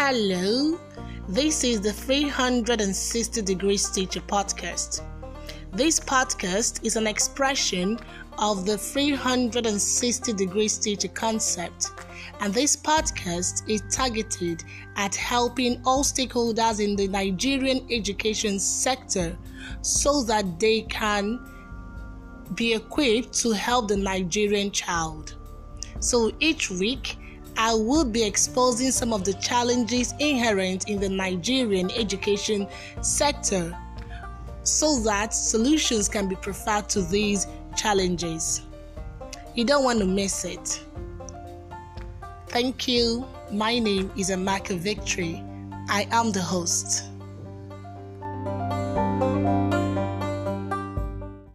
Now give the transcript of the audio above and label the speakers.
Speaker 1: Hello, this is the 360 Degrees Teacher podcast. This podcast is an expression of the 360 Degrees Teacher concept, and this podcast is targeted at helping all stakeholders in the Nigerian education sector so that they can be equipped to help the Nigerian child. So each week, I will be exposing some of the challenges inherent in the Nigerian education sector so that solutions can be preferred to these challenges. You don't want to miss it. Thank you. My name is Amaka Victory. I am the host.